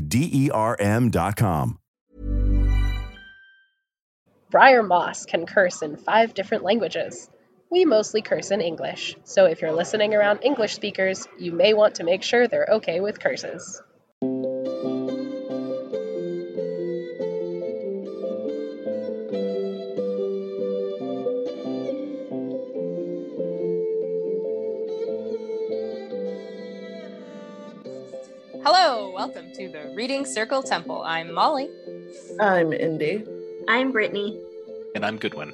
D E R M.com. Briar Moss can curse in five different languages. We mostly curse in English, so if you're listening around English speakers, you may want to make sure they're okay with curses. Reading Circle Temple. I'm Molly, I'm Indy. I'm Brittany. And I'm Goodwin.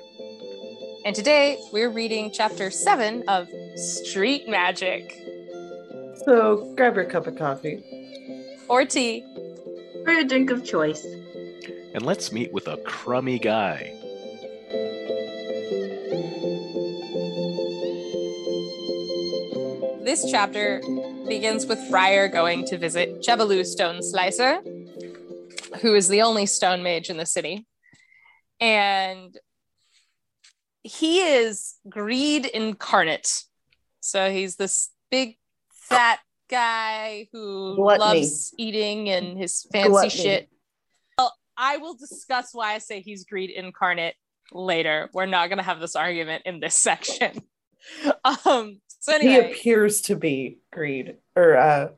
and today we're reading chapter seven of Street Magic So grab your cup of coffee. or tea. or a drink of choice. And let's meet with a crummy guy. This chapter begins with Briar going to visit Jebelu Stone Slicer, who is the only stone mage in the city. And he is greed incarnate. So he's this big fat guy who Gluttony. loves eating and his fancy Gluttony. shit. Well, I will discuss why I say he's greed incarnate later. We're not going to have this argument in this section. Um, so He appears to be greed or uh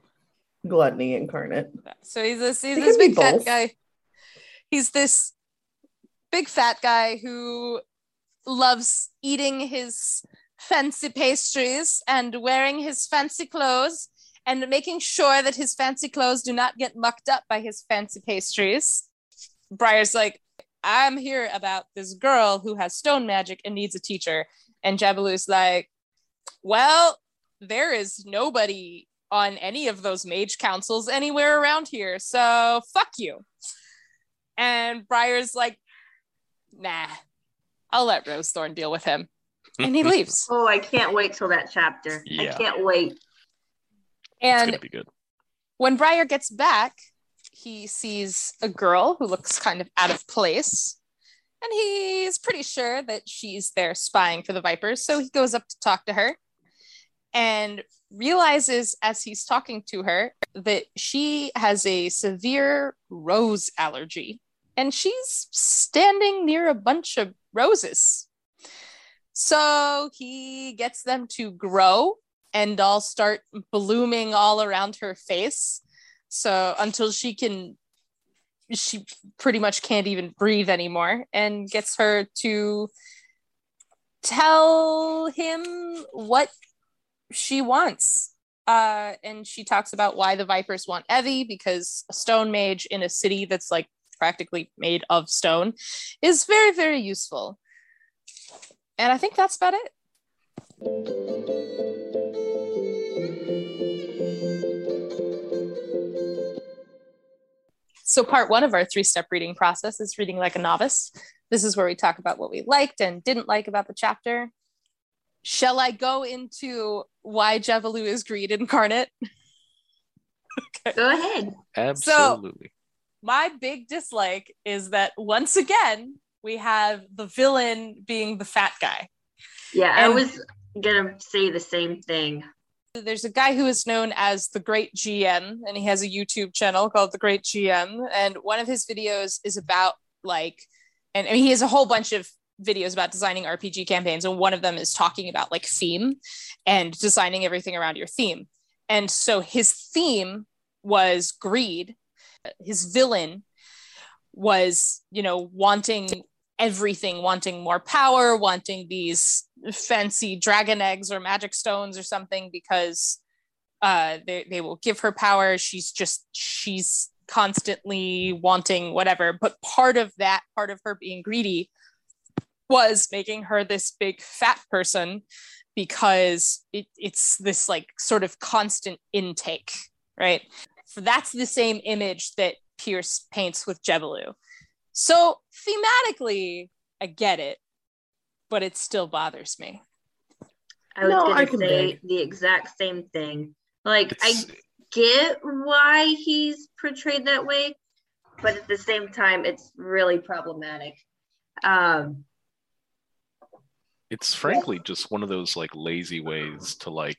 gluttony incarnate. So he's this he's He this big fat both. guy. He's this big fat guy who loves eating his fancy pastries and wearing his fancy clothes and making sure that his fancy clothes do not get mucked up by his fancy pastries. Briar's like, I'm here about this girl who has stone magic and needs a teacher. And Jebelu's like, well, there is nobody on any of those mage councils anywhere around here. So fuck you. And Briar's like, nah, I'll let Rosethorn deal with him. And he leaves. Oh, I can't wait till that chapter. I can't wait. And gonna be good. when Briar gets back, he sees a girl who looks kind of out of place. And he's pretty sure that she's there spying for the Vipers. So he goes up to talk to her and realizes as he's talking to her that she has a severe rose allergy. And she's standing near a bunch of roses. So he gets them to grow and all start blooming all around her face. So until she can, she pretty much can't even breathe anymore and gets her to tell him what she wants. Uh, and she talks about why the Vipers want Evie because a stone mage in a city that's like practically made of stone is very, very useful. And I think that's about it. So, part one of our three step reading process is reading like a novice. This is where we talk about what we liked and didn't like about the chapter. Shall I go into why Jebelu is greed incarnate? Go ahead. Absolutely. My big dislike is that once again, we have the villain being the fat guy. Yeah, I was gonna say the same thing. There's a guy who is known as the Great GM, and he has a YouTube channel called The Great GM. And one of his videos is about like, and, and he has a whole bunch of videos about designing RPG campaigns, and one of them is talking about like theme and designing everything around your theme. And so his theme was greed. His villain was, you know, wanting everything, wanting more power, wanting these fancy dragon eggs or magic stones or something because uh, they, they will give her power. She's just, she's constantly wanting whatever. But part of that, part of her being greedy, was making her this big fat person because it, it's this like sort of constant intake, right? So that's the same image that Pierce paints with Jebelu. So thematically, I get it, but it still bothers me. I was No, gonna I can say dig. the exact same thing. Like I get why he's portrayed that way, but at the same time, it's really problematic. Um, it's frankly just one of those like lazy ways to like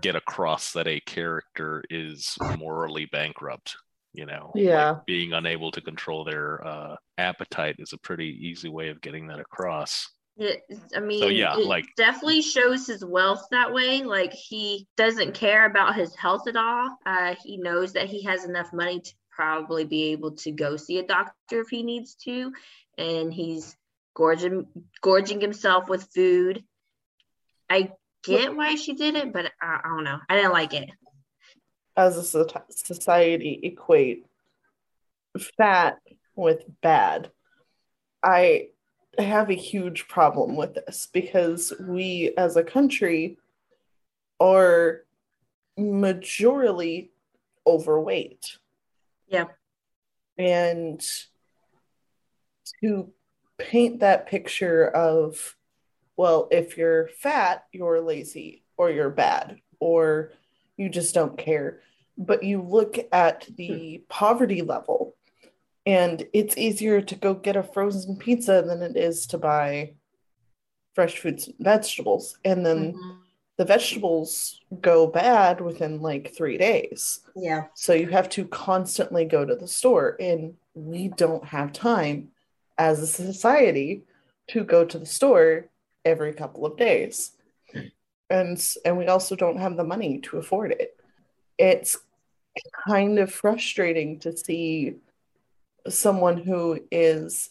get across that a character is morally bankrupt. You know, Like, Yeah. being unable to control their uh, appetite is a pretty easy way of getting that across. it, I mean, so, yeah, it like- definitely shows his wealth that way. Like he doesn't care about his health at all. Uh, he knows that he has enough money to probably be able to go see a doctor if he needs to, and he's gorging gorging himself with food. I get why she did it, but I, I don't know. I didn't like it. as a society equate fat with bad. I have a huge problem with this because we as a country are majorly overweight. Yeah. And to paint that picture of, well, if you're fat, you're lazy or you're bad or you just don't care. But you look at the poverty level, and it's easier to go get a frozen pizza than it is to buy fresh fruits and vegetables. And then Mhm. the vegetables go bad within like three days. Yeah. So you have to constantly go to the store, and we don't have time as a society to go to the store every couple of days. And and we also don't have the money to afford it. It's kind of frustrating to see someone who is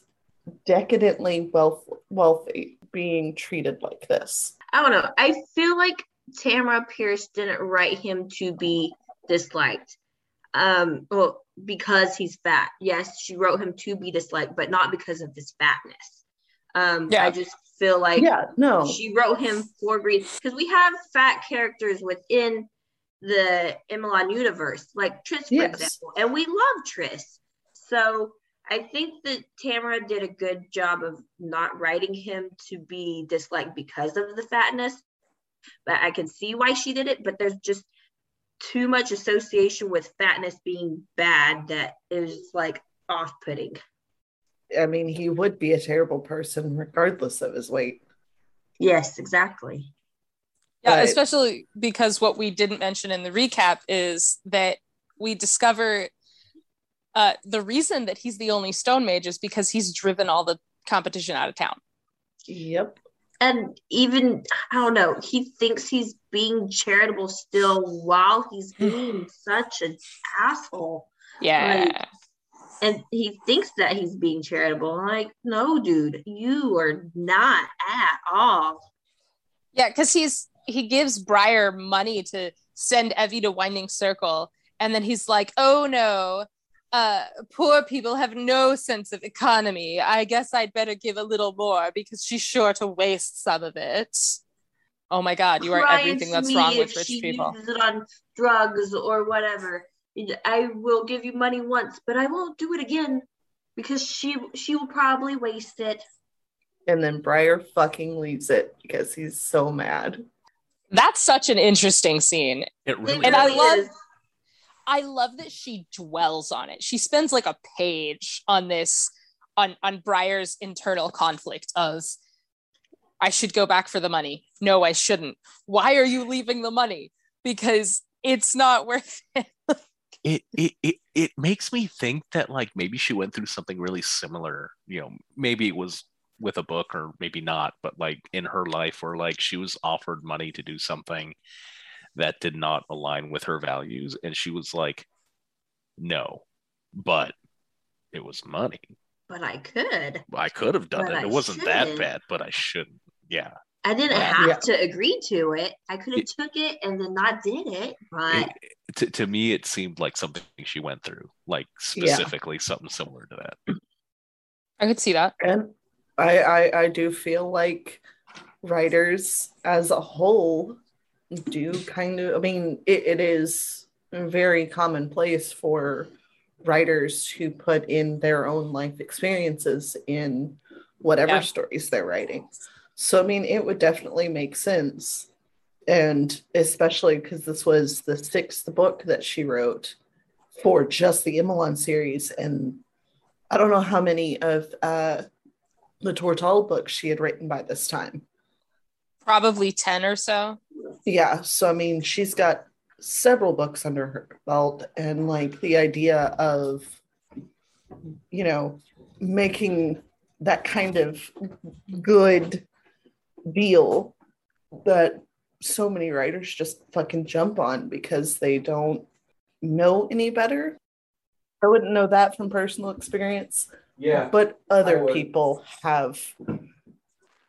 decadently wealth, wealthy being treated like this. I don't know. I feel like Tamora Pierce didn't write him to be disliked. Um, well, because he's fat. Yes, she wrote him to be disliked, but not because of his fatness. Um, Yeah. I just feel like yeah, no. she wrote him for greed because we have fat characters within the Emelan universe, like Tris, for Yes. example, and we love Tris. So I think that Tamora did a good job of not writing him to be disliked because of the fatness. But I can see why she did it, but there's just too much association with fatness being bad that is like off-putting. I mean, he would be a terrible person regardless of his weight. Yes, exactly. Yeah, But- especially because what we didn't mention in the recap is that we discover uh, the reason that he's the only stone mage is because he's driven all the competition out of town. Yep. And even I don't know, he thinks he's being charitable still while he's being such an asshole. Yeah. And he thinks that he's being charitable. I'm like, no, dude, you are not at all. Yeah, because he's he gives Briar money to send Evie to Winding Circle, and then he's like, "Oh no, uh, poor people have no sense of economy. I guess I'd better give a little more because she's sure to waste some of it." Oh my God, you are Crying everything that's wrong with rich she people. uses it on drugs or whatever. I will give you money once, but I won't do it again because she she will probably waste it. And then Briar fucking leaves it because he's so mad. That's such an interesting scene. It really And I love- is. I love that she dwells on it. She spends like a page on this on on Briar's internal conflict of I should go back for the money. No, I shouldn't. Why are you leaving the money? Because it's not worth it. it, it it it makes me think that like maybe she went through something really similar you know maybe it was with a book or maybe not but like in her life where like she was offered money to do something that did not align with her values and she was like no but it was money but I could. i could have done But it I it wasn't that shouldn't. bad but i shouldn't yeah I didn't Yeah. have Yeah. to agree to it. I could have It- took it and then not did it. But it, to, to me it seemed like something she went through like Yeah. specifically something similar to that I could see that. And I, I I do feel like writers as a whole do kind of I mean it, it is very commonplace for writers to put in their own life experiences in whatever Yeah. stories they're writing. So I mean it would definitely make sense. And especially because this was the sixth book that she wrote for just the Emelan series. And I don't know how many of uh the Tortall books she had written by this time. Probably 10 or so. Yeah, so I mean, she's got several books under her belt, and like the idea of, you know, making that kind of good deal that so many writers just fucking jump on because they don't know any better. I wouldn't know that from personal experience. Yeah. but other people have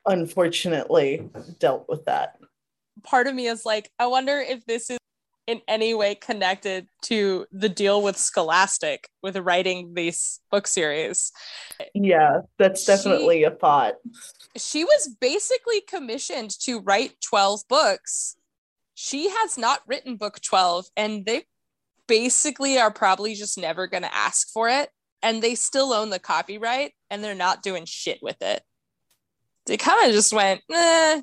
unfortunately dealt with that. Part of me is like, I wonder if this is in any way connected to the deal with Scholastic with writing this book series. Yeah, that's She- definitely a thought. She was basically commissioned to write 12 books. She has not written book 12, and they basically are probably just never going to ask for it. And they still own the copyright, and they're not doing shit with it. They kind of just went, eh,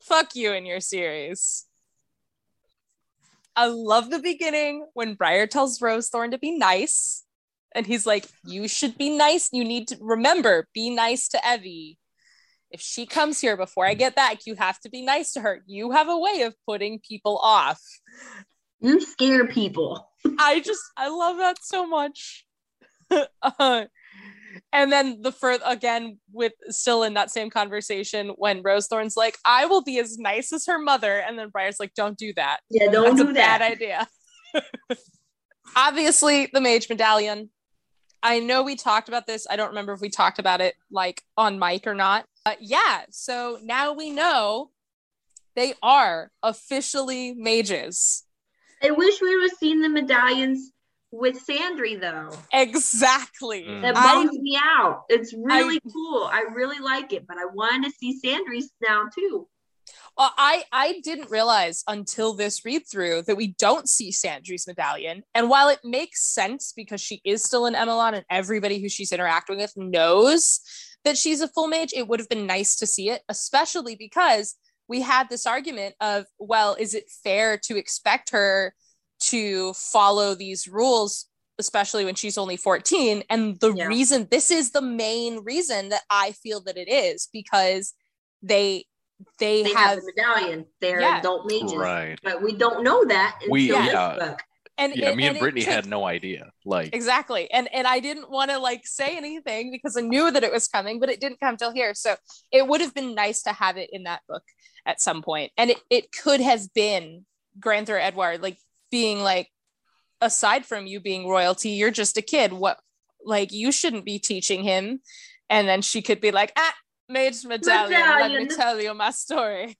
fuck you and your series. I love the beginning when Briar tells Rosethorn to be nice. And he's like, You should be nice. You need to remember, be nice to Evie. If she comes here before I get back, you have to be nice to her. You have a way of putting people off. you scare people. I just, I love that so much. uh, and then the further again with still in that same conversation when Rosethorn's like, I will be as nice as her mother, and then Briar's like, Don't do that. Yeah, don't That's do a that. bad idea. Obviously, the mage medallion. I know we talked about this. I don't remember if we talked about it like on mic or not. Uh, yeah, so now we know they are officially mages. I wish we would have seen the medallions with Sandry though. Exactly. Mm. That I- bums me out. It's really cool. I really like it, but I wanted to see Sandry's now too. Well, I I didn't realize until this read through that we don't see Sandry's medallion. And while it makes sense because she is still an Emelan and everybody who she's interacting with knows that she's a full mage, it would have been nice to see it, especially because we had this argument of, well, is it fair to expect her to follow these rules, especially when she's only 14? And the Yeah. reason this is the main reason that I feel that it is because they they, They have have the medallion. They're Yeah. adult mages. right But we don't know that until We- this yeah. book. and yeah it- me and, it brittany took- had no idea like exactly and and i didn't want to like say anything because i knew that it was coming but it didn't come till here so it would have been nice to have it in that book at some point and it, it could have been granther edward like being like aside from you being royalty you're just a kid what like you shouldn't be teaching him and then she could be like ah mage medallion, let me tell you my story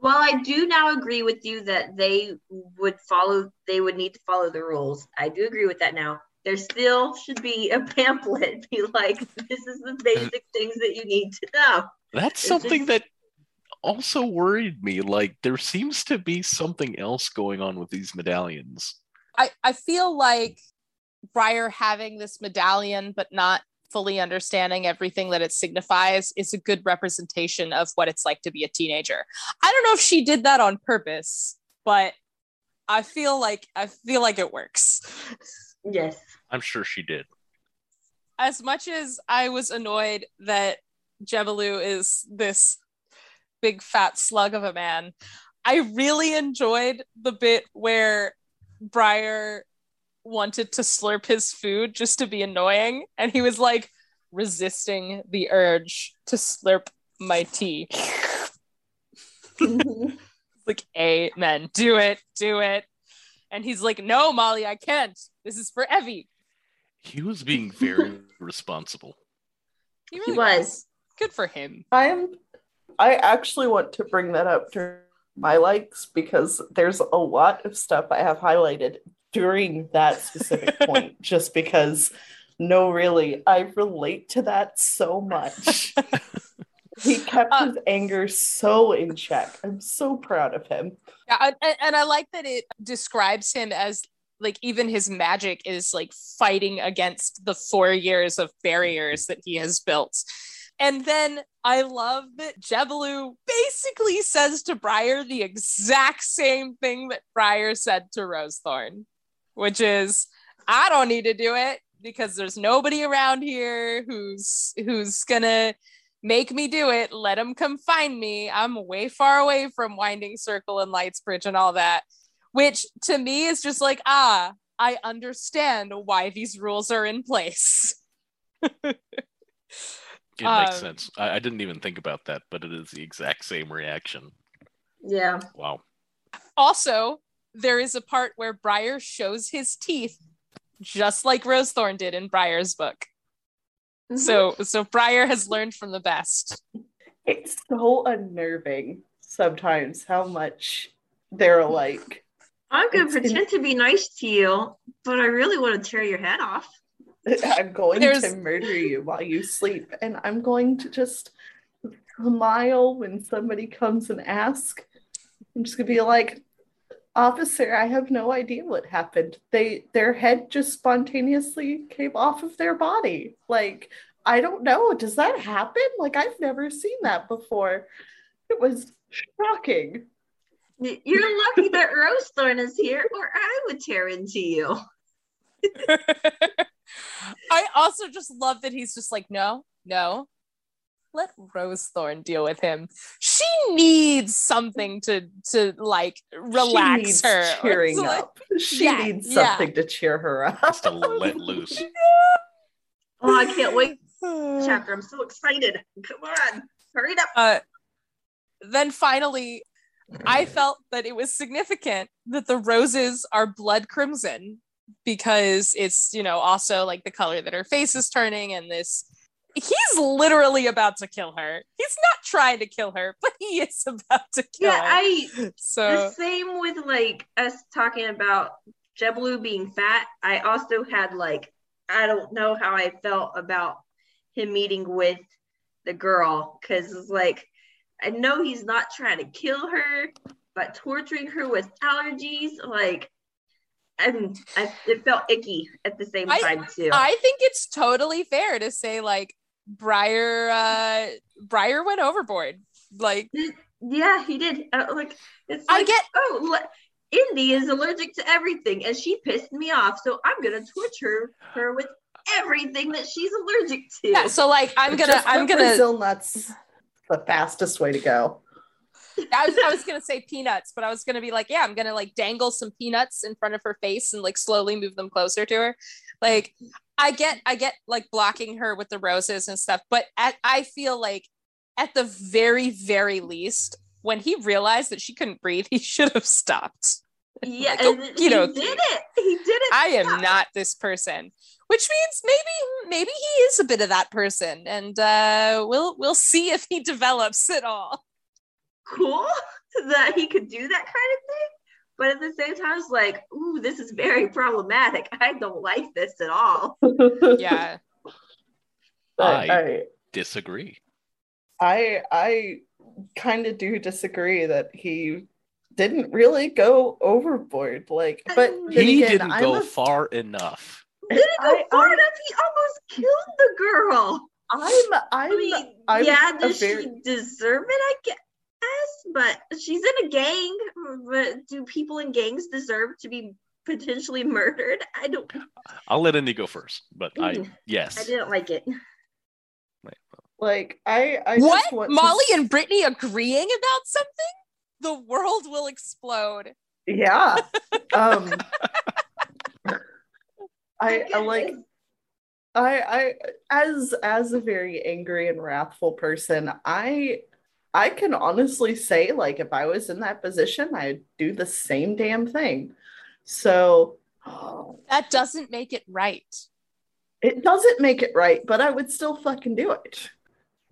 Well, I do now agree with you that they would follow, they would need to follow the rules. I do agree with that now. There still should be a pamphlet, be like, this is the basic things that you need to know. that's It's something just- that also worried me like there seems to be something else going on with these medallions I, I feel like Briar having this medallion but not fully understanding everything that it signifies is a good representation of what it's like to be a teenager. I don't know if she did that on purpose, but I feel like I feel like it works. Yes. I'm sure she did. As much as I was annoyed that Jebelu is this big fat slug of a man, I really enjoyed the bit where Briar wanted to slurp his food just to be annoying, and he was like resisting the urge to slurp my tea. like, amen. Do it, do it. And he's like, no, Molly, I can't. This is for Evie. He was being very responsible. He He really was. Good for him. I'm I actually want to bring that up to my likes because there's a lot of stuff I have highlighted during that specific point just because no really I relate to that so much. he kept Uh, his anger so in check. I'm so proud of him. Yeah, and I like that it describes him as like even his magic is like fighting against the four years of barriers that he has built. And then I love that Jebelu basically says to Briar the exact same thing that Briar said to Rosethorn, which is, I don't need to do it because there's nobody around here who's who's gonna make me do it. Let them come find me. I'm way far away from Winding Circle and Lightsbridge and all that, which to me is just like, ah, I understand why these rules are in place. It makes Um, sense. I, I didn't even think about that, but it is the exact same reaction. Yeah. Wow. Also, there is a part where Briar shows his teeth, just like Rosethorn did in Briar's book. Mhm. So, so Briar has learned from the best. It's so unnerving sometimes how much they're alike. I'm gonna It's in- pretend to be nice to you, but I really want to tear your head off. I'm going There's- to murder you while you sleep, and I'm going to just smile when somebody comes and asks. I'm just gonna be like, "Officer, I have no idea what happened. They their head just spontaneously came off of their body. Like, I don't know. Does that happen? Like, I've never seen that before. It was shocking." You're lucky that Rosethorn is here, or I would tear into you. I also just love that he's just like, no, no, let Rosethorn deal with him. She needs something to to like relax she needs her. cheering It's like- up. She Yeah, needs yeah. something to cheer her up. Just to let loose. Oh, I can't wait. Chapter. I'm so excited. Come on, hurry it up. Uh, then finally, I felt that it was significant that the roses are blood crimson because it's, you know, also like the color that her face is turning and this. He's literally about to kill her. He's not trying to kill her, but he is about to kill Yeah, her. I so the same with like us talking about Jebelu being fat. I also had like I don't know how I felt about him meeting with the girl because it's like I know he's not trying to kill her, but torturing her with allergies, like and I it felt icky at the same I- time too. I think it's totally fair to say like Briar uh Briar went overboard. Like yeah, he did. Uh, like it's I get oh, le- Indy is allergic to everything, and she pissed me off. So I'm gonna torture her with everything that she's allergic to. yeah, so like I'm gonna Just I'm gonna Brazil nuts. The fastest way to go. I was, I was gonna say peanuts, but I was gonna be like, yeah, I'm gonna like dangle some peanuts in front of her face and like slowly move them closer to her. Like, I get, I get like blocking her with the roses and stuff, but at, I feel like at the very, very least, when he realized that she couldn't breathe, he should have stopped. yeah, Like, and okie he did it. He did it. I am not this person, which means maybe, maybe he is a bit of that person, and uh, we'll we'll see if he develops at all. Cool that he could do that kind of thing. But at the same time, it's like, ooh, this is very problematic. I don't like this at all. Yeah. I- I, Disagree. I, I kind of do disagree that he didn't really go overboard. Like, but He again, didn't I'm go a- far enough. Didn't go I- far I- enough. He almost killed the girl. I'm, I I'm, mean, I'm yeah, does very- she deserve it? I guess. But she's in a gang. But do people in gangs deserve to be potentially murdered? I don't. I'll let Indy go first, but I Mm. yes. I didn't like it. Like I, I what? just want to- Molly and Brittany agreeing about something? The world will explode. Yeah. Um I, I My like. I I as as a very angry and wrathful person, I I can honestly say like if I was in that position, I'd do the same damn thing. So That doesn't make it right. it doesn't make it right, but I would still fucking do it.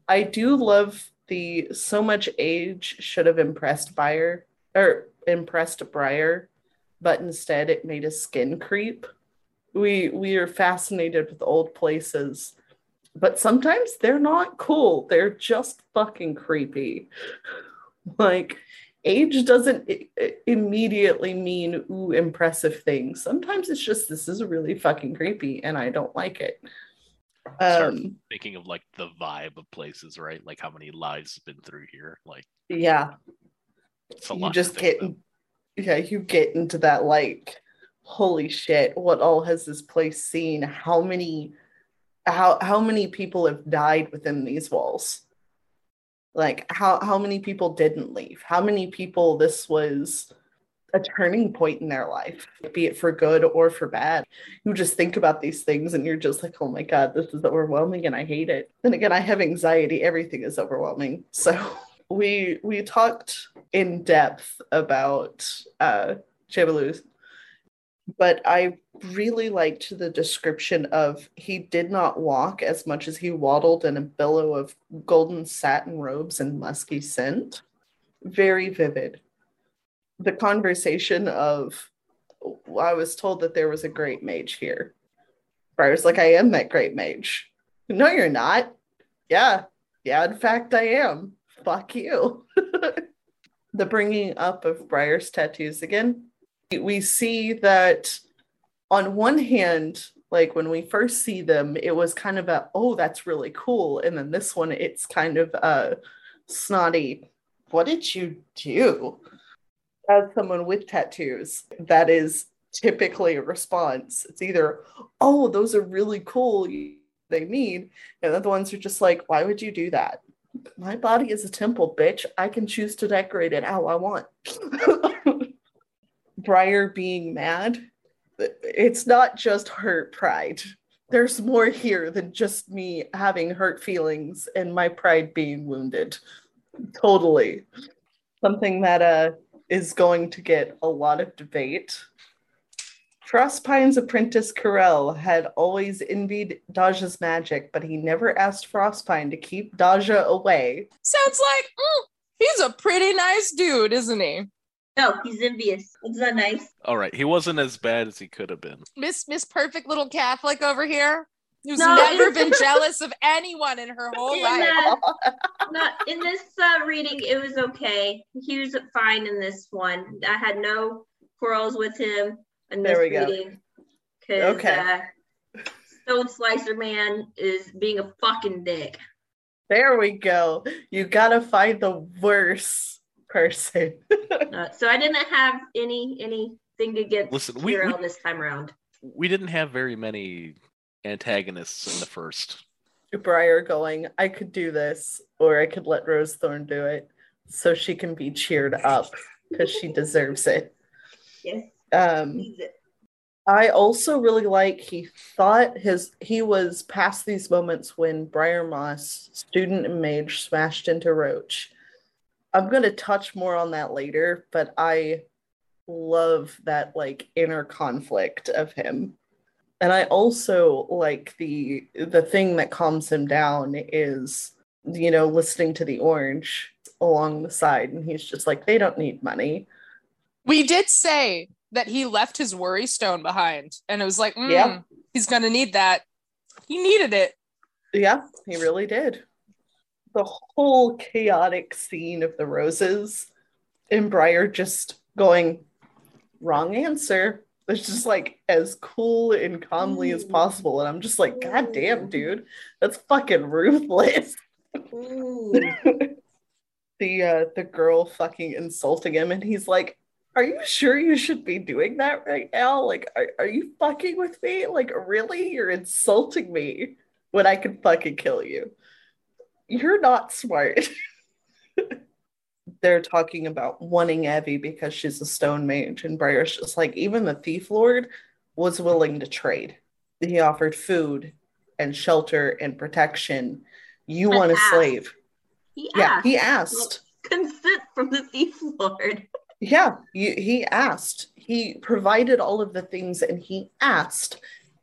I do love the so much age should have impressed Buyer or impressed Briar, but instead it made his skin creep. We we are fascinated with old places, but sometimes they're not cool. They're just fucking creepy. Like age doesn't i- immediately mean ooh impressive things. Sometimes it's just this is really fucking creepy and I don't like it. Start Um thinking of like the vibe of places, right? Like how many lives have been through here. Like yeah, it's a you just get about. yeah, you get into that like holy shit, what all has this place seen? How many how how many people have died within these walls? Like how how many people didn't leave? How many people this was a turning point in their life, be it for good or for bad. You just think about these things and you're just like, oh my God, this is overwhelming and I hate it. Then again, I have anxiety. Everything is overwhelming. So we we talked in depth about uh Jebelus, but I really liked the description of he did not walk as much as he waddled in a billow of golden satin robes and musky scent. Very vivid. The conversation of I was told that there was a great mage here. Briar's like, I am that great mage. No, you're not. Yeah. Yeah, in fact, I am. Fuck you. the bringing up of Briar's tattoos again. We see that on one hand, like when we first see them, it was kind of a, oh, that's really cool. And then this one, it's kind of a snotty, what did you do? As someone with tattoos, that is typically a response. It's either, oh, those are really cool, they need. And the other ones are just like, why would you do that? My body is a temple, bitch. I can choose to decorate it how I want. Briar being mad, it's not just hurt pride. There's more here than just me having hurt feelings and my pride being wounded. Totally. Something that uh is going to get a lot of debate. Frostpine's apprentice Kirel had always envied Daja's magic, but he never asked Frostpine to keep Daja away. Sounds like mm, he's a pretty nice dude, isn't he? No, he's envious. It's not nice. All right, he wasn't as bad as he could have been. Miss Miss Perfect Little Catholic over here, who's No, never it's- been jealous of anyone in her whole In, life. uh, not in this uh, reading, it was okay. He was fine in this one. I had no quarrels with him in this There we go. reading. Because Okay. uh, Stone Slicer Man is being a fucking dick. There we go. You gotta find the worst person. Uh, so I didn't have any anything to get Listen, we- Kirel we- this time around. We didn't have very many antagonists in the first. Briar going, I could do this, or I could let Rosethorn do it so she can be cheered up because she deserves it. Yes, Um, it. I also really like he thought his he was past these moments when Briar Moss, student and mage, smashed into Roach. I'm gonna touch more on that later, but I love that like inner conflict of him. And I also like the the thing that calms him down is you know listening to the orange along the side and he's just like they don't need money. We did say that he left his worry stone behind, and it was like, mm, Yeah. he's gonna need that. He needed it. Yeah, he really did. The whole chaotic scene of the roses and Briar just going, wrong answer. It's just like as cool and calmly as mm. possible. And I'm just like, God mm. damn, dude, that's fucking ruthless. Mm. The uh the girl fucking insulting him and he's like are you sure you should be doing that right now like are, are you fucking with me like really you're insulting me when i could fucking kill you you're not smart they're talking about wanting evie because she's a stone mage and briar's just like even the thief lord was willing to trade he offered food and shelter and protection you And want a slave He yeah asked he asked consent from the thief lord. Yeah, you, he asked. He provided all of the things and he asked.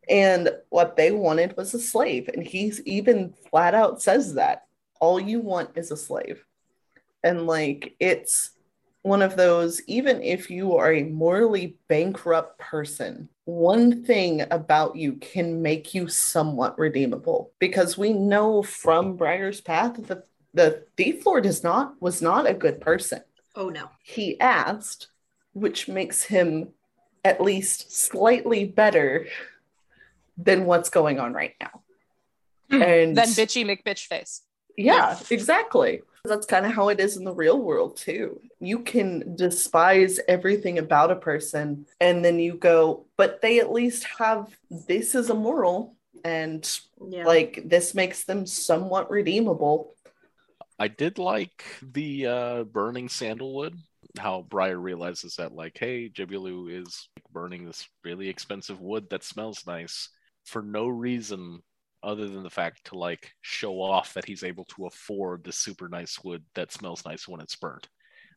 And what they wanted was a slave. And he's even flat out says that all you want is a slave. And like, it's one of those, even if you are a morally bankrupt person, one thing about you can make you somewhat redeemable. Because we know from Briar's Path that the Thief Lord is not was not a good person Oh no. he asked, which makes him at least slightly better than what's going on right now. Hmm. And Then bitchy McBitch face. Yeah, exactly. That's kind of how it is in the real world too. You can despise everything about a person and then you go, but they at least have this is a moral and Yeah. like this makes them somewhat redeemable. I did like the uh, burning sandalwood. How Briar realizes that, like, hey, Jebelu is burning this really expensive wood that smells nice for no reason other than the fact to like show off that he's able to afford the super nice wood that smells nice when it's burnt.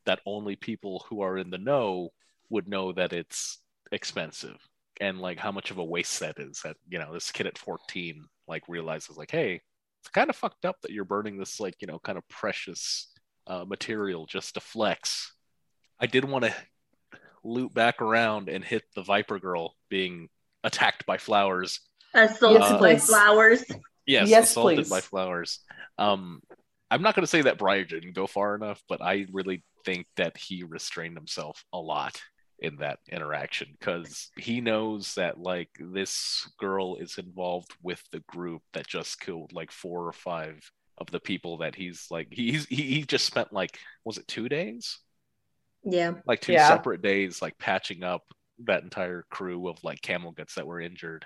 That only people who are in the know would know that it's expensive and like how much of a waste that is. That you know, this kid at 14 like realizes like, hey, it's kind of fucked up that you're burning this like you know kind of precious uh, material just to flex i did want to loop back around and hit the viper girl being attacked by flowers Assaulted Yes, by flowers. yes, Yes, assaulted please. by flowers um i'm not going to say that briar didn't go far enough but i really think that he restrained himself a lot in that interaction because he knows that like this girl is involved with the group that just killed like four or five of the people that he's like he's he, he just spent like was it two days Yeah. like two Yeah. separate days like patching up that entire crew of like camel guts that were injured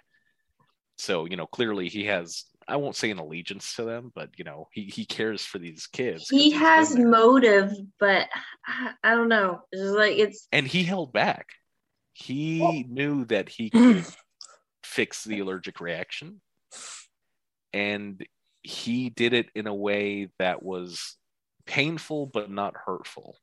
so you know clearly he has i won't say an allegiance to them but you know he, he cares for these kids. He has motive, but I, don't know. It's like it's and he held back he knew that he could fix the allergic reaction and he did it in a way that was painful but not hurtful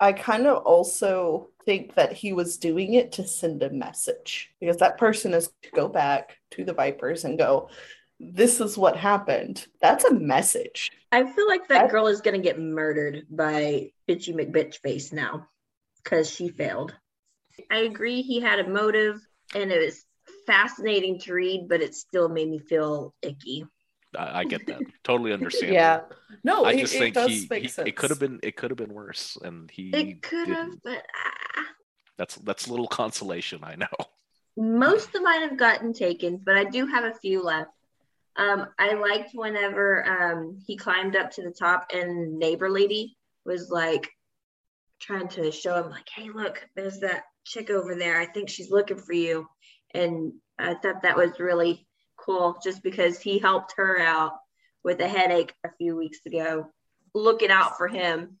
I kind of also think that he was doing it to send a message because that person is to go back to the Vipers and go, This is what happened. That's a message. I feel like that That- girl is gonna get murdered by bitchy McBitch face now because she failed. I agree he had a motive and it was fascinating to read, but it still made me feel icky. I, I get that totally understand Yeah. No, I just it think does he, make he- sense. it could have been it could have been worse, and he It could have, but ah. That's that's little consolation, I know. most of mine have gotten taken, but I do have a few left. Um, I liked whenever um, he climbed up to the top and neighbor lady was like trying to show him like, hey, look, there's that chick over there. I think she's looking for you. And I thought that was really cool just because he helped her out with a headache a few weeks ago, looking out for him.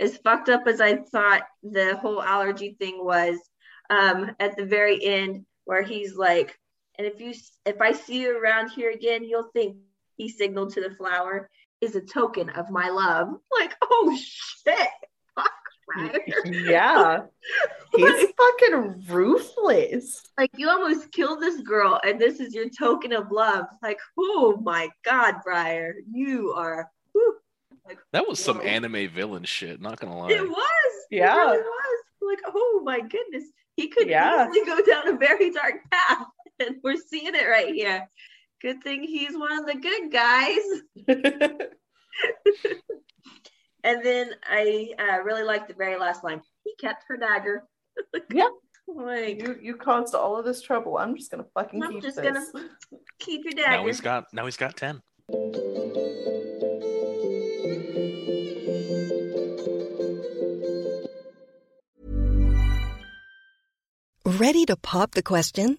As fucked up as I thought the whole allergy thing was, um, at the very end where he's like, and if you if I see you around here again, you'll think he signaled to the flower is a token of my love. Like, oh shit. Fuck, Yeah. He's fucking ruthless. like you almost killed this girl and this is your token of love. Like, oh my god, Briar, you are whew. That was some anime villain shit. Not gonna lie. it was. Yeah. It really was. Like, oh my goodness. He could Yeah. easily go down a very dark path. And we're seeing it right here. Good thing he's one of the good guys. And then I uh, really liked the very last line. He kept her dagger. yep. Like, you you caused all of this trouble. I'm just gonna fucking I'm keep just this. gonna keep your dagger. Now he's got now he's got ten. Ready to pop the question?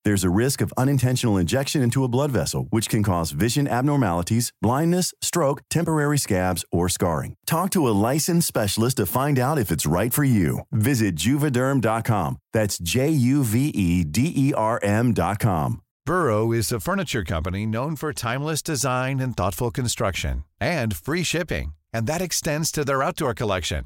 There's a risk of unintentional injection into a blood vessel, which can cause vision abnormalities, blindness, stroke, temporary scabs, or scarring. Talk to a licensed specialist to find out if it's right for you. Visit juvederm.com. That's J U V E D E R M.com. Burrow is a furniture company known for timeless design and thoughtful construction and free shipping, and that extends to their outdoor collection.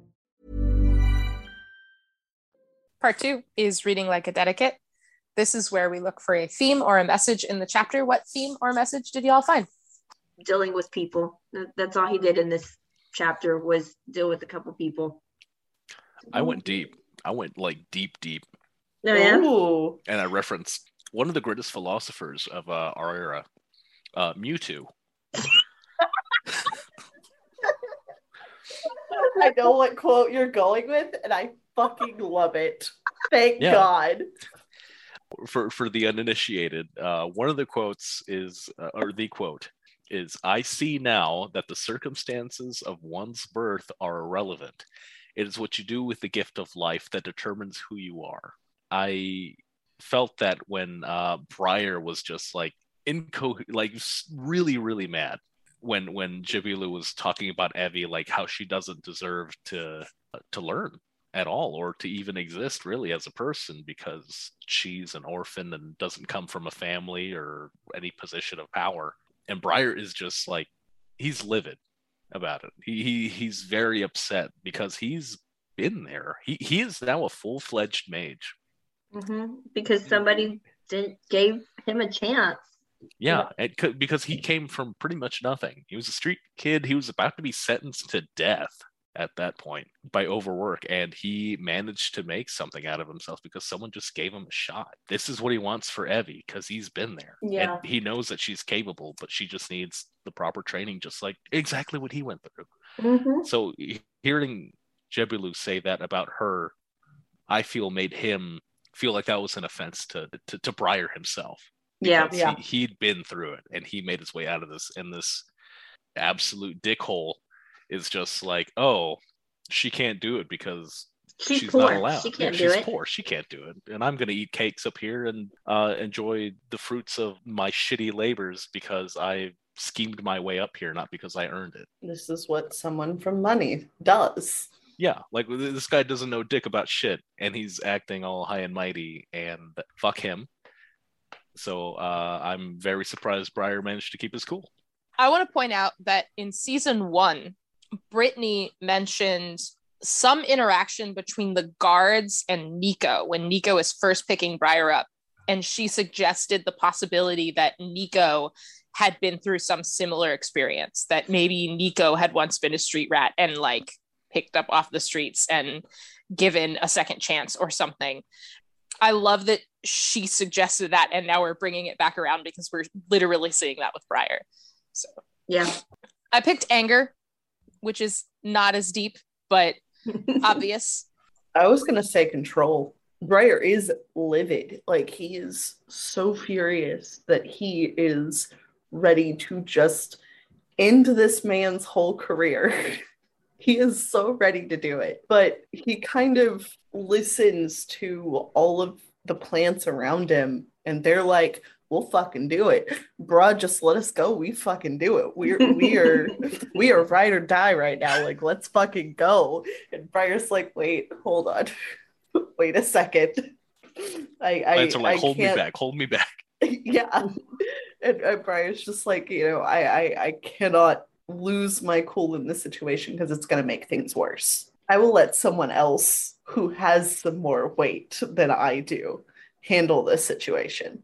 Part two is reading like a dedicate. This is where we look for a theme or a message in the chapter. What theme or message did y'all find? Dealing with people. That's all he did in this chapter was deal with a couple people. I went deep. I went like deep, deep. Oh, yeah? Ooh. And I referenced one of the greatest philosophers of uh, our era, uh, Mewtwo. I know what quote you're going with, and I fucking love it. Thank Yeah. God. for for the uninitiated, uh, one of the quotes is, uh, or the quote is, "I see now that the circumstances of one's birth are irrelevant. It is what you do with the gift of life that determines who you are." I felt that when uh, Briar was just like inco, like really, really mad when when Jibby Jebelu was talking about Evie, like how she doesn't deserve to to learn at all or to even exist really as a person because she's an orphan and doesn't come from a family or any position of power. And Briar is just like he's livid about it. He, he he's very upset because he's been there. He he is now a full-fledged mage. hmm Because somebody did, gave him a chance. Yeah, it could, because he came from pretty much nothing. He was a street kid. He was about to be sentenced to death at that point by overwork, and he managed to make something out of himself because someone just gave him a shot. This is what he wants for Evie because he's been there. Yeah. And he knows that she's capable, but she just needs the proper training, just like exactly what he went through. hmm So hearing Jebelu say that about her, I feel made him feel like that was an offense to to, to Briar himself. Yeah. Yeah. He, he'd been through it and he made his way out of this and this absolute dickhole is just like, oh, she can't do it because She's, she's poor. not allowed. She can't do she's it. poor. She can't do it. And I'm gonna eat cakes up here and uh, enjoy the fruits of my shitty labors because I schemed my way up here, not because I earned it. This is what someone from money does. Yeah, like this guy doesn't know dick about shit, and he's acting all high and mighty, and fuck him. So uh, I'm very surprised Briar managed to keep his cool. I want to point out that in season one, Brittany mentioned some interaction between the guards and Niko when Niko is first picking Briar up. And she suggested the possibility that Niko had been through some similar experience, that maybe Niko had once been a street rat and like picked up off the streets and given a second chance or something. I love that she suggested that, and now we're bringing it back around because we're literally seeing that with Briar. So Yeah. I picked anger, which is not as deep, but obvious. I was gonna say control. Briar is livid. Like he is so furious that he is ready to just end this man's whole career. he is so ready to do it. But he kind of listens to all of the plants around him and they're like, we'll fucking do it. Bruh, just let us go. We fucking do it. We're we are we are ride or die right now. Like, let's fucking go. And Briar's like, wait, hold on. wait a second. I I, are like, I hold me can't- back, hold me back. yeah. And, and Briar's just like, you know, I, I, I cannot lose my cool in this situation because it's going to make things worse. I will let someone else who has some more weight than I do handle this situation.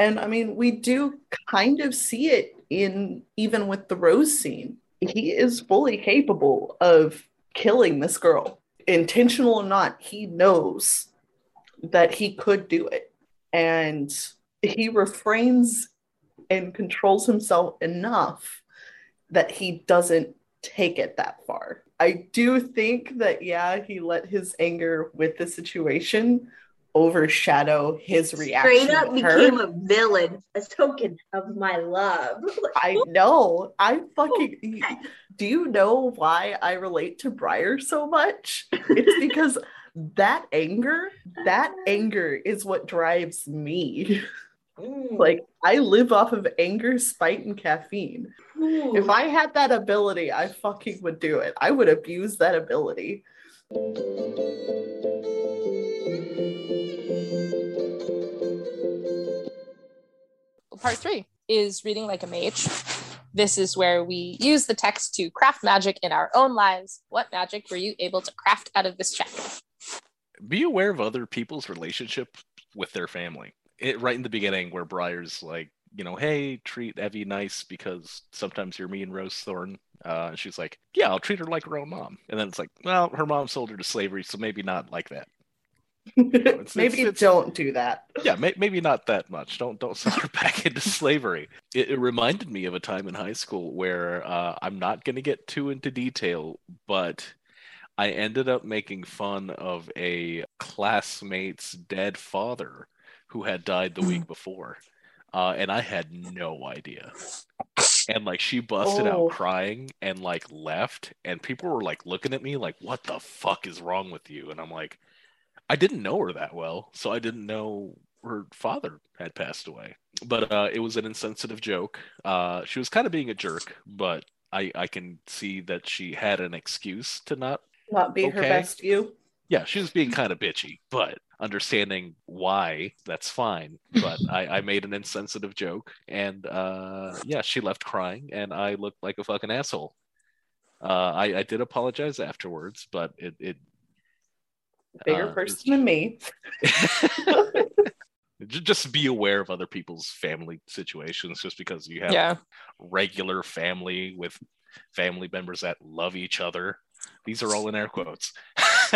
And I mean, we do kind of see it in even with the Rose scene. He is fully capable of killing this girl, intentional or not. He knows that he could do it. And he refrains and controls himself enough that he doesn't take it that far. I do think that, yeah, he let his anger with the situation overshadow his reaction. Straight up with her. became a villain, a token of my love. I know. I fucking. Do you know why I relate to Briar so much? It's because that anger, that anger is what drives me. Mm. Like, I live off of anger, spite, and caffeine. If I had that ability, I fucking would do it. I would abuse that ability. Part three is reading like a mage. This is where we use the text to craft magic in our own lives. What magic were you able to craft out of this chapter? Be aware of other people's relationship with their family. It right in the beginning where Briar's like, you know, hey, treat Evie nice because sometimes you're me and Rosethorn. Uh, and she's like, yeah, I'll treat her like her own mom. And then it's like, well, her mom sold her to slavery, so maybe not like that. It's- Maybe it's- don't do that. yeah may- maybe not that much don't don't sell her back into slavery it, it reminded me of a time in high school where uh, i'm not going to get too into detail but i ended up making fun of a classmate's dead father who had died the week before uh, and i had no idea and like she busted Oh. out crying and like left and people were like looking at me like what the fuck is wrong with you and i'm like I didn't know her that well, so I didn't know her father had passed away. But uh, it was an insensitive joke. Uh, she was kind of being a jerk, but I, I can see that she had an excuse to not. Not be her best you. Yeah, she was being kind of bitchy, but understanding why, that's fine. But I, I made an insensitive joke, and uh, yeah, she left crying, and I looked like a fucking asshole. Uh, I, I did apologize afterwards, but it, it Bigger Uh, person than me. Just be aware of other people's family situations just because you have Yeah. regular family with family members that love each other these are all in air quotes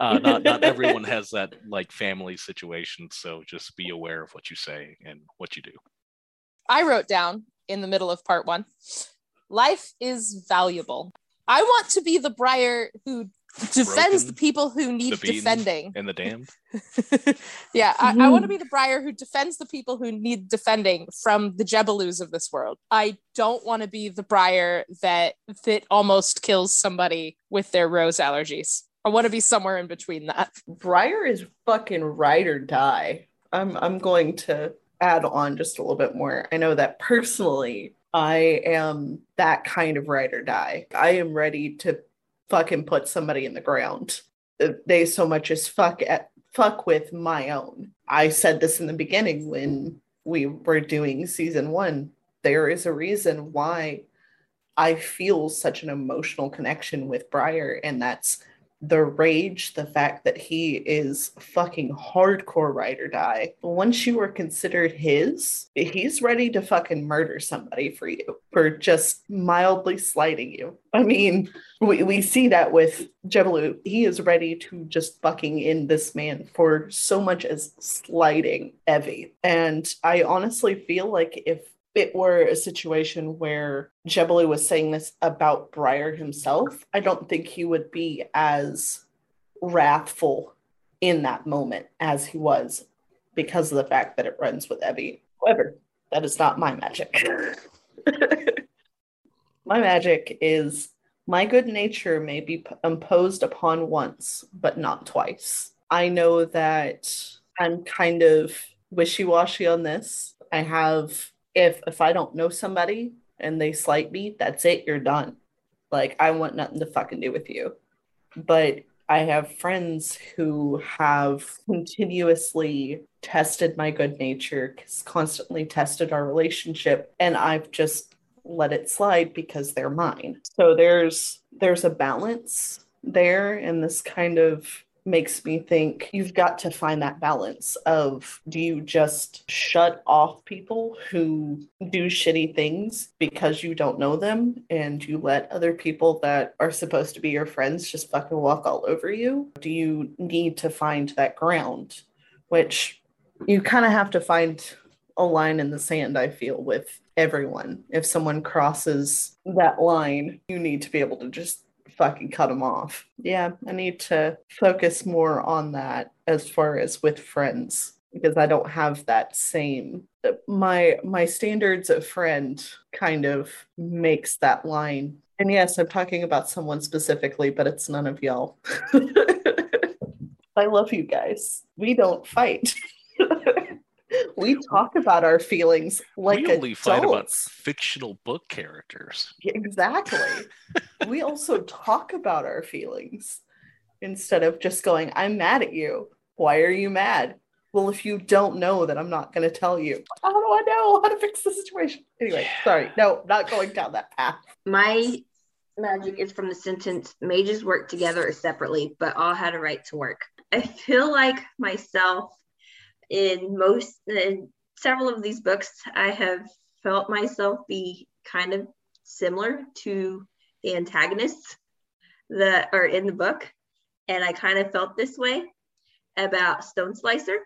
uh, not, not everyone has that like family situation so just be aware of what you say and what you do I wrote down in the middle of part one life is valuable. I want to be the Briar who defends Broken, the people who need the defending. and the damned yeah, I, I mm-hmm. want to be the Briar who defends the people who need defending from the Jebelus of this world. I don't want to be the Briar that that almost kills somebody with their rose allergies. I want to be somewhere in between that. Briar is fucking ride or die. I'm I'm going to add on just a little bit more. I know that personally, I am that kind of ride or die. I am ready to fucking put somebody in the ground. Uh, they so much as fuck at fuck with my own. I said this in the beginning when we were doing season one. There is a reason why I feel such an emotional connection with Briar, and that's the rage, the fact that he is fucking hardcore ride or die. Once you are considered his, he's ready to fucking murder somebody for you for just mildly slighting you. I mean, we, we see that with Jebelu. He is ready to just fucking in this man for so much as slighting Evie. And I honestly feel like if it were a situation where Jebelu was saying this about Briar himself, I don't think he would be as wrathful in that moment as he was because of the fact that it runs with Evie. However, that is not my magic. my magic is my good nature may be p- imposed upon once, but not twice. I know that I'm kind of wishy washy on this. I have if if I don't know somebody and they slight me, that's it, you're done. Like I want nothing to fucking do with you. But I have friends who have continuously tested my good nature, constantly tested our relationship, and I've just let it slide because they're mine. So there's there's a balance there and this kind of makes me think you've got to find that balance of do you just shut off people who do shitty things because you don't know them and you let other people that are supposed to be your friends just fucking walk all over you? Do you need to find that ground? Which you kind of have to find a line in the sand, I feel, with everyone. If someone crosses that line, you need to be able to just fucking cut them off. Yeah, I need to focus more on that as far as with friends because I don't have that same my my standards of friend kind of makes that line. And yes, I'm talking about someone specifically, but it's none of y'all. I love you guys. We don't fight. we talk about our feelings like we only adults. fight about fictional book characters. Exactly. we also talk about our feelings instead of just going, I'm mad at you. Why are you mad? Well, if you don't know, then I'm not going to tell you. How do I know how to fix the situation? Anyway, sorry. No, not going down that path. My magic is from the sentence mages work together or separately, but all had a right to work. I feel like myself in most in several of these books i have felt myself be kind of similar to the antagonists that are in the book. And i kind of felt this way about stone slicer.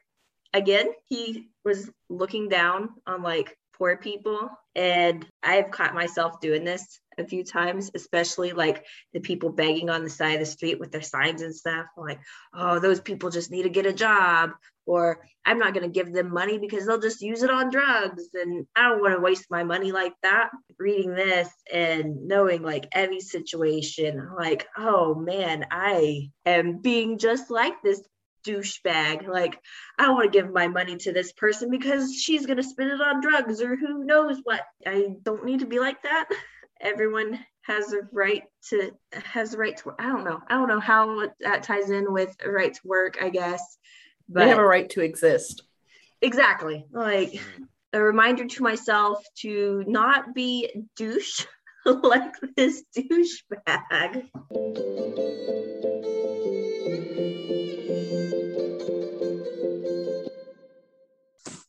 Again he was looking down on like poor people. And i've caught myself doing this a few times, especially like the people begging on the side of the street with their signs and stuff. Like, oh, those people just need to get a job, or I'm not going to give them money because they'll just use it on drugs. And I don't want to waste my money like that. Reading this and knowing like Evie's situation, like, oh man, I am being just like this douchebag. Like, I don't want to give my money to this person because she's going to spend it on drugs or who knows what. I don't need to be like that. Everyone has a right to has a right to I don't know. I don't know how that ties in with a right to work, I guess. But they have a right to exist. Exactly. Like a reminder to myself to not be douche like this douchebag.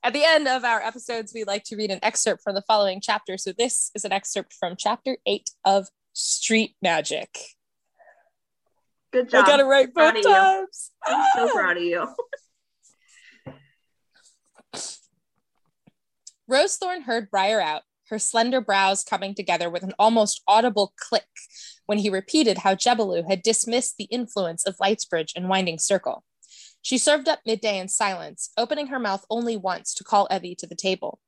At the end of our episodes, we like to read an excerpt from the following chapter. So this is an excerpt from chapter eight of Street Magic. Good job. I got it right both times. I'm so ah. proud of you. Rosethorn heard Briar out, her slender brows coming together with an almost audible click when he repeated how Jebelu had dismissed the influence of Lightsbridge and Winding Circle. She served up midday in silence, opening her mouth only once to call Evie to the table.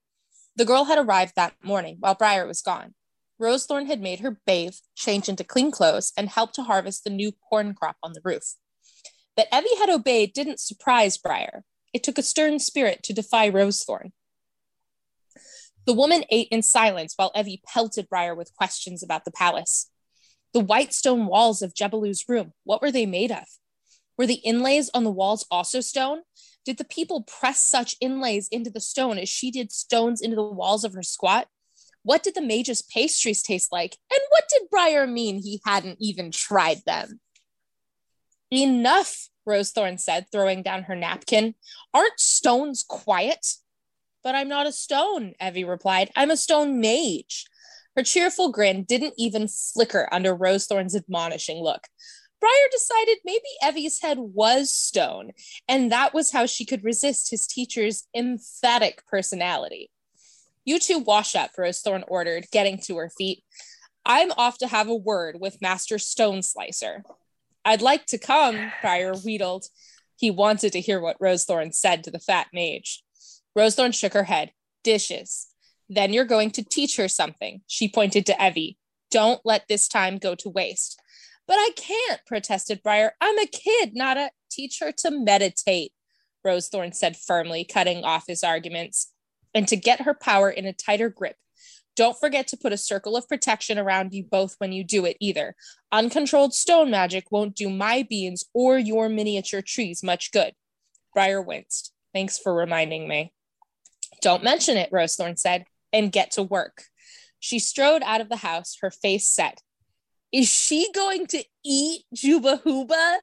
The girl had arrived that morning while Briar was gone. Rosethorn had made her bathe, change into clean clothes, and help to harvest the new corn crop on the roof. That Evie had obeyed didn't surprise Briar. It took a stern spirit to defy Rosethorn. The woman ate in silence while Evie pelted Briar with questions about the palace. The white stone walls of Jebelu's room, what were they made of? Were the inlays on the walls also stone? Did the people press such inlays into the stone as she did stones into the walls of her squat? What did the mage's pastries taste like? And what did Briar mean he hadn't even tried them? Enough, Rosethorn said, throwing down her napkin. Aren't stones quiet? But I'm not a stone, Evie replied. I'm a stone mage. Her cheerful grin didn't even flicker under Rosethorn's admonishing look. Briar decided maybe Evie's head was stone, and that was how she could resist his teacher's emphatic personality. You two wash up, Rose Rosethorn ordered, getting to her feet. I'm off to have a word with Master Stone Slicer. I'd like to come, Briar wheedled. He wanted to hear what Rosethorn said to the fat mage. Rosethorn shook her head. Dishes. Then you're going to teach her something. She pointed to Evie. Don't let this time go to waste. But I can't, protested Briar. I'm a kid, not a teach her to meditate, Rosethorn said firmly, cutting off his arguments, and to get her power in a tighter grip. Don't forget to put a circle of protection around you both when you do it either. Uncontrolled stone magic won't do my beans or your miniature trees much good. Briar winced. Thanks for reminding me. Don't mention it, Rosethorn said, and get to work. She strode out of the house, her face set. Is she going to eat Juba Huba?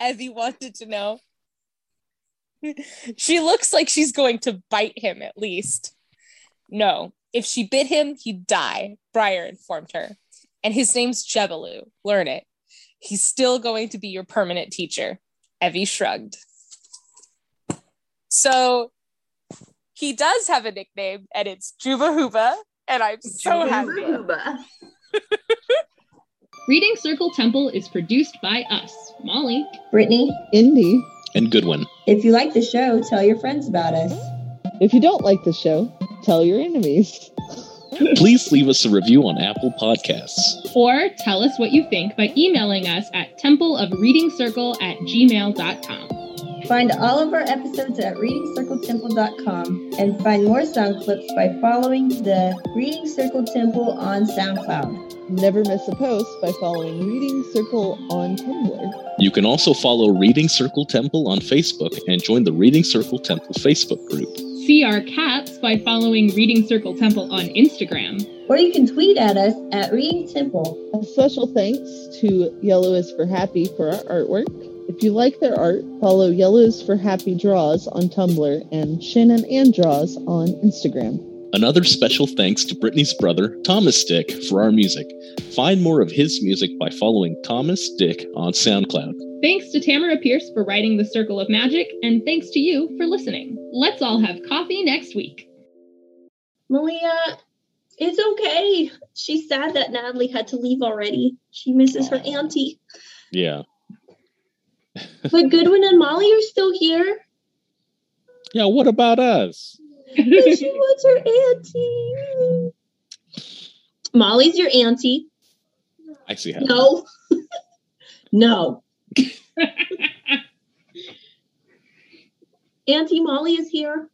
Evie wanted to know. she looks like she's going to bite him at least. No, if she bit him, he'd die, Briar informed her. And his name's Jebelu. Learn it. He's still going to be your permanent teacher. Evie shrugged. So he does have a nickname, and it's Juba Huba, and I'm so happy. Reading Circle Temple is produced by us, Molly, Brittany, Indy, and Goodwin. If you like the show, tell your friends about us. If you don't like the show, tell your enemies. Please leave us a review on Apple Podcasts. Or tell us what you think by emailing us at templeofreadingcircle at gmail.com. Find all of our episodes at readingcircletemple.com and find more sound clips by following the Reading Circle Temple on SoundCloud. Never miss a post by following Reading Circle on Tumblr. You can also follow Reading Circle Temple on Facebook and join the Reading Circle Temple Facebook group. See our cats by following Reading Circle Temple on Instagram. Or you can tweet at us at Reading Temple. A special thanks to Yellow is for Happy for our artwork. If you like their art, follow Yellows for Happy Draws on Tumblr and Shannon and Draws on Instagram. Another special thanks to Brittany's brother, Thomas Dick, for our music. Find more of his music by following Thomas Dick on SoundCloud. Thanks to Tamora Pierce for writing The Circle of Magic, and thanks to you for listening. Let's all have coffee next week. Malia, it's okay. She's sad that Natalie had to leave already. She misses her auntie. Yeah. But Goodwin and Molly are still here. Yeah, what about us? But she wants her auntie. Molly's your auntie. I see how. No. no. Auntie Molly is here.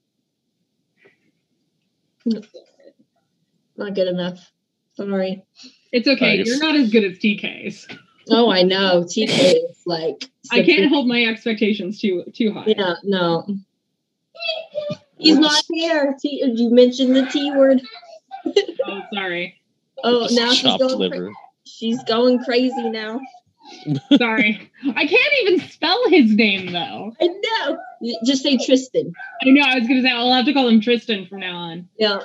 Not good enough. Sorry. It's okay. Nice. You're not as good as TK's. Oh, I know. TK is like. I can't hold my expectations too too high. Yeah, no. He's not here. T- you mentioned the T word. Oh, sorry. Oh, now she's going. liver. Cra- she's going crazy now. Sorry. I can't even spell his name though. I know. Just say Tristan. I know. I was gonna say I'll have to call him Tristan from now on. Yeah.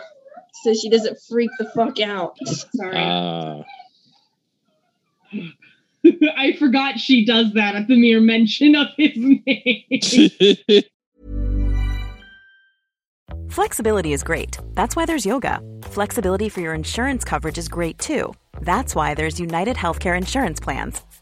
So she doesn't freak the fuck out. Sorry. Ah. I forgot she does that at the mere mention of his name. Flexibility is great. That's why there's yoga. Flexibility for your insurance coverage is great too. That's why there's United Healthcare Insurance Plans.